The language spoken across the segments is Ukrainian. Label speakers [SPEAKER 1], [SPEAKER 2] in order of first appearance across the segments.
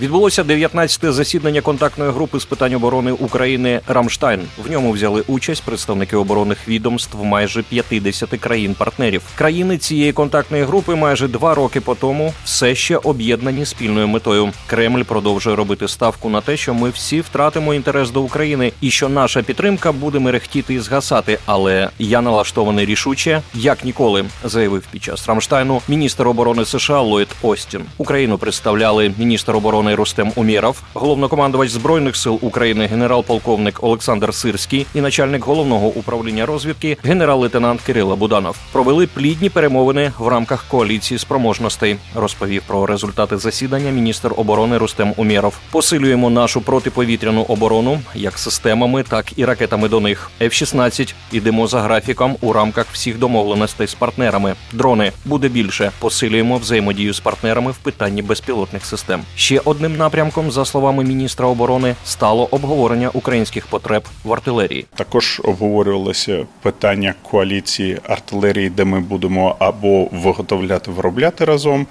[SPEAKER 1] Відбулося 19-те засідання контактної групи з питань оборони України Рамштайн. В ньому взяли участь представники оборонних відомств майже 50 країн-партнерів. Країни цієї контактної групи майже два роки по тому все ще об'єднані спільною метою. Кремль продовжує робити ставку на те, що ми всі втратимо інтерес до України і що наша підтримка буде мерехтіти і згасати. Але я налаштований рішуче, як ніколи, заявив під час Рамштайну міністр оборони США Ллойд Остін. Україну представляли міністр оборони оборони Рустем Умєров, головнокомандувач збройних сил України, генерал-полковник Олександр Сирський і начальник головного управління розвідки, генерал-лейтенант Кирило Буданов, провели плідні перемовини в рамках коаліції спроможностей. Розповів про результати засідання міністр оборони Рустем Умєров. Посилюємо нашу протиповітряну оборону як системами, так і ракетами до них. F-16. Ідемо за графіком у рамках всіх домовленостей з партнерами. Дрони буде більше. Посилюємо взаємодію з партнерами в питанні безпілотних систем. Ще одне Одним напрямком, за словами міністра оборони, стало обговорення українських потреб в артилерії.
[SPEAKER 2] Також обговорювалося питання коаліції артилерії, де ми будемо або виготовляти виробляти разом.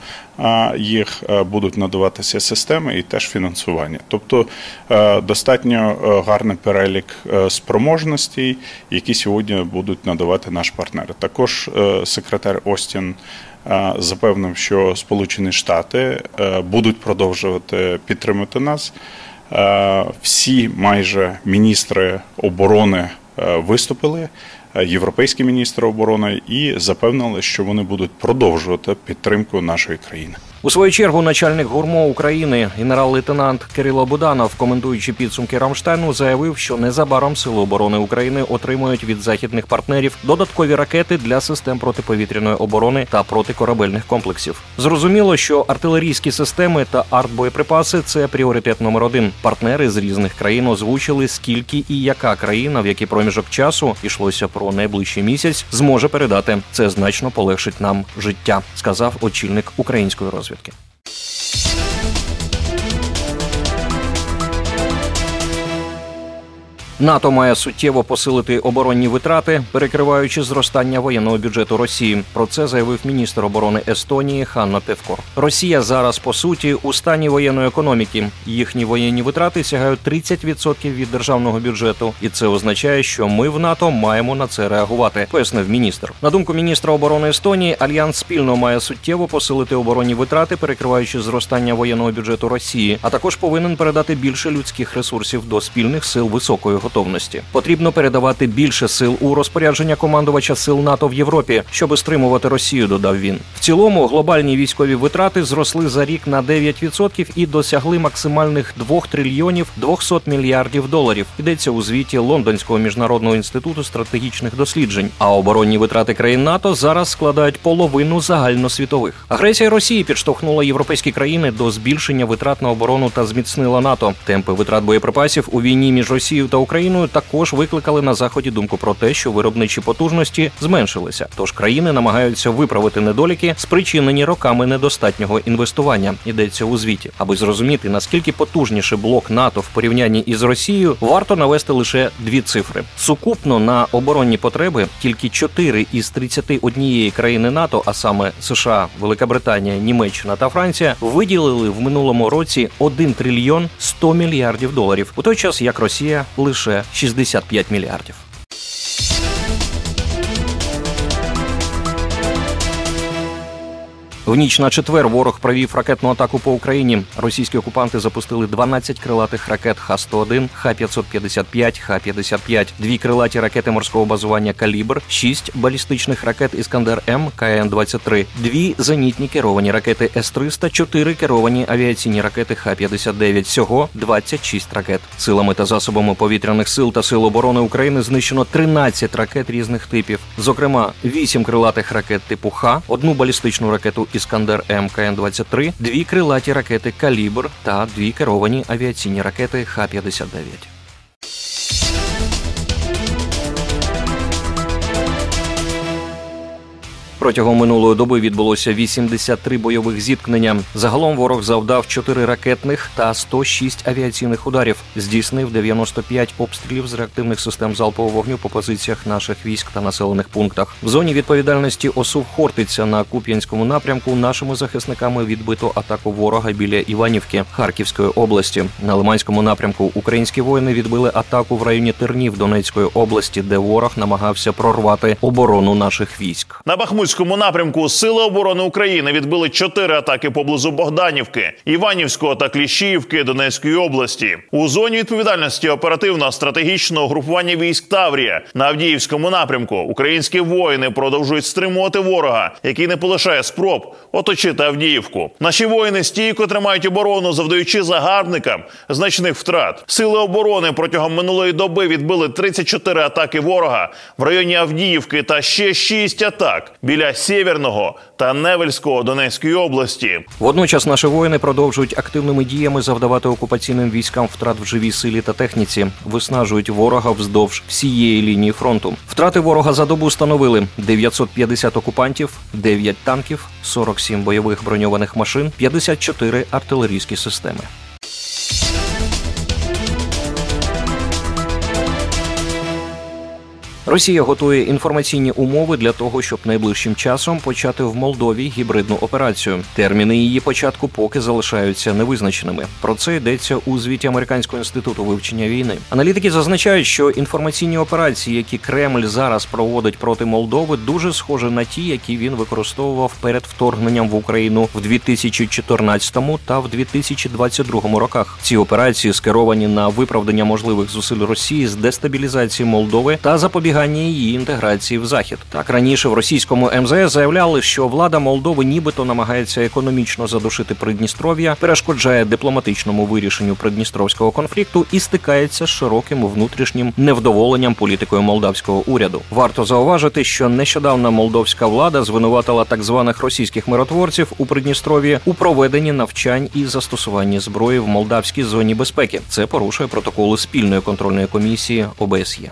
[SPEAKER 2] Їх будуть надаватися системи і теж фінансування. Тобто достатньо гарний перелік спроможностей, які сьогодні будуть надавати наш партнер. Також секретар Остін запевнив, що Сполучені Штати будуть продовжувати підтримати нас. Всі майже міністри оборони виступили. Європейські міністри оборони і запевнили, що вони будуть продовжувати підтримку нашої країни.
[SPEAKER 1] У свою чергу начальник гурмо України генерал-лейтенант Кирило Буданов, коментуючи підсумки Рамштайну, заявив, що незабаром сили оборони України отримують від західних партнерів додаткові ракети для систем протиповітряної оборони та протикорабельних комплексів. Зрозуміло, що артилерійські системи та артбоєприпаси це пріоритет номер один. Партнери з різних країн озвучили, скільки і яка країна, в який проміжок часу йшлося про найближчий місяць, зможе передати. Це значно полегшить нам життя, сказав очільник української розвідки розвідки. НАТО має суттєво посилити оборонні витрати, перекриваючи зростання воєнного бюджету Росії. Про це заявив міністр оборони Естонії Ханна Певкор. Росія зараз по суті у стані воєнної економіки. Їхні воєнні витрати сягають 30% від державного бюджету, і це означає, що ми в НАТО маємо на це реагувати. Пояснив міністр. На думку міністра оборони Естонії, альянс спільно має суттєво посилити оборонні витрати, перекриваючи зростання воєнного бюджету Росії, а також повинен передати більше людських ресурсів до спільних сил високої готовності. Потрібно передавати більше сил у розпорядження командувача сил НАТО в Європі, щоб стримувати Росію. Додав він. В цілому глобальні військові витрати зросли за рік на 9% і досягли максимальних 2 трильйонів 200 мільярдів доларів. Йдеться у звіті Лондонського міжнародного інституту стратегічних досліджень. А оборонні витрати країн НАТО зараз складають половину загальносвітових. Агресія Росії підштовхнула європейські країни до збільшення витрат на оборону та зміцнила НАТО. Темпи витрат боєприпасів у війні між Росією та Україною Україною також викликали на заході думку про те, що виробничі потужності зменшилися. Тож країни намагаються виправити недоліки, спричинені роками недостатнього інвестування. Йдеться у звіті, аби зрозуміти наскільки потужніше блок НАТО в порівнянні із Росією, варто навести лише дві цифри. Сукупно на оборонні потреби тільки 4 із 31 країни НАТО, а саме США, Велика Британія, Німеччина та Франція, виділили в минулому році 1 трильйон 100 мільярдів доларів, у той час як Росія лише лише 65 мільярдів. В ніч на четвер ворог провів ракетну атаку по Україні. Російські окупанти запустили 12 крилатих ракет Х-101, Х-555, Х-55, дві крилаті ракети морського базування Калібр, шість балістичних ракет Іскандер М КН-23, дві зенітні керовані ракети С-300, чотири керовані авіаційні ракети Х-59. Всього 26 ракет. Силами та засобами повітряних сил та сил оборони України знищено 13 ракет різних типів. Зокрема, 8 крилатих ракет типу Х, одну балістичну ракету Іскандер МКН-23, дві крилаті ракети Калібр та дві керовані авіаційні ракети Х-59. Протягом минулої доби відбулося 83 бойових зіткнення. Загалом ворог завдав 4 ракетних та 106 авіаційних ударів. Здійснив 95 обстрілів з реактивних систем залпового вогню по позиціях наших військ та населених пунктах. В зоні відповідальності ОСУВ Хортиця на Куп'янському напрямку нашими захисниками відбито атаку ворога біля Іванівки Харківської області. На Лиманському напрямку українські воїни відбили атаку в районі Тернів Донецької області, де ворог намагався прорвати оборону наших військ.
[SPEAKER 3] На Бахмутському напрямку Сили оборони України відбили чотири атаки поблизу Богданівки, Іванівського та Кліщіївки Донецької області. У зоні відповідальності оперативно-стратегічного групування військ Таврія на Авдіївському напрямку українські воїни продовжують стримувати ворога, який не полишає спроб оточити Авдіївку. Наші воїни стійко тримають оборону, завдаючи загарбникам значних втрат. Сили оборони протягом минулої доби відбили 34 атаки ворога в районі Авдіївки та ще 6 атак біля Сєвєрного та Невельського Донецької області.
[SPEAKER 1] Водночас наші воїни продовжують активними діями завдавати окупаційним військам втрат в живій силі та техніці, виснажують ворога вздовж всієї лінії фронту. Втрати ворога за добу становили 950 окупантів, 9 танків, 47 бойових броньованих машин, 54 артилерійські системи. Росія готує інформаційні умови для того, щоб найближчим часом почати в Молдові гібридну операцію. Терміни її початку поки залишаються невизначеними. Про це йдеться у звіті Американського інституту вивчення війни. Аналітики зазначають, що інформаційні операції, які Кремль зараз проводить проти Молдови, дуже схожі на ті, які він використовував перед вторгненням в Україну в 2014 та в 2022 роках. Ці операції скеровані на виправдання можливих зусиль Росії з дестабілізації Молдови та запобігання її інтеграції в захід. Так раніше в російському МЗС заявляли, що влада Молдови нібито намагається економічно задушити Придністров'я, перешкоджає дипломатичному вирішенню придністровського конфлікту і стикається з широким внутрішнім невдоволенням політикою молдавського уряду. Варто зауважити, що нещодавно молдовська влада звинуватила так званих російських миротворців у Придністров'ї у проведенні навчань і застосуванні зброї в молдавській зоні безпеки. Це порушує протоколи спільної контрольної комісії ОБСЄ.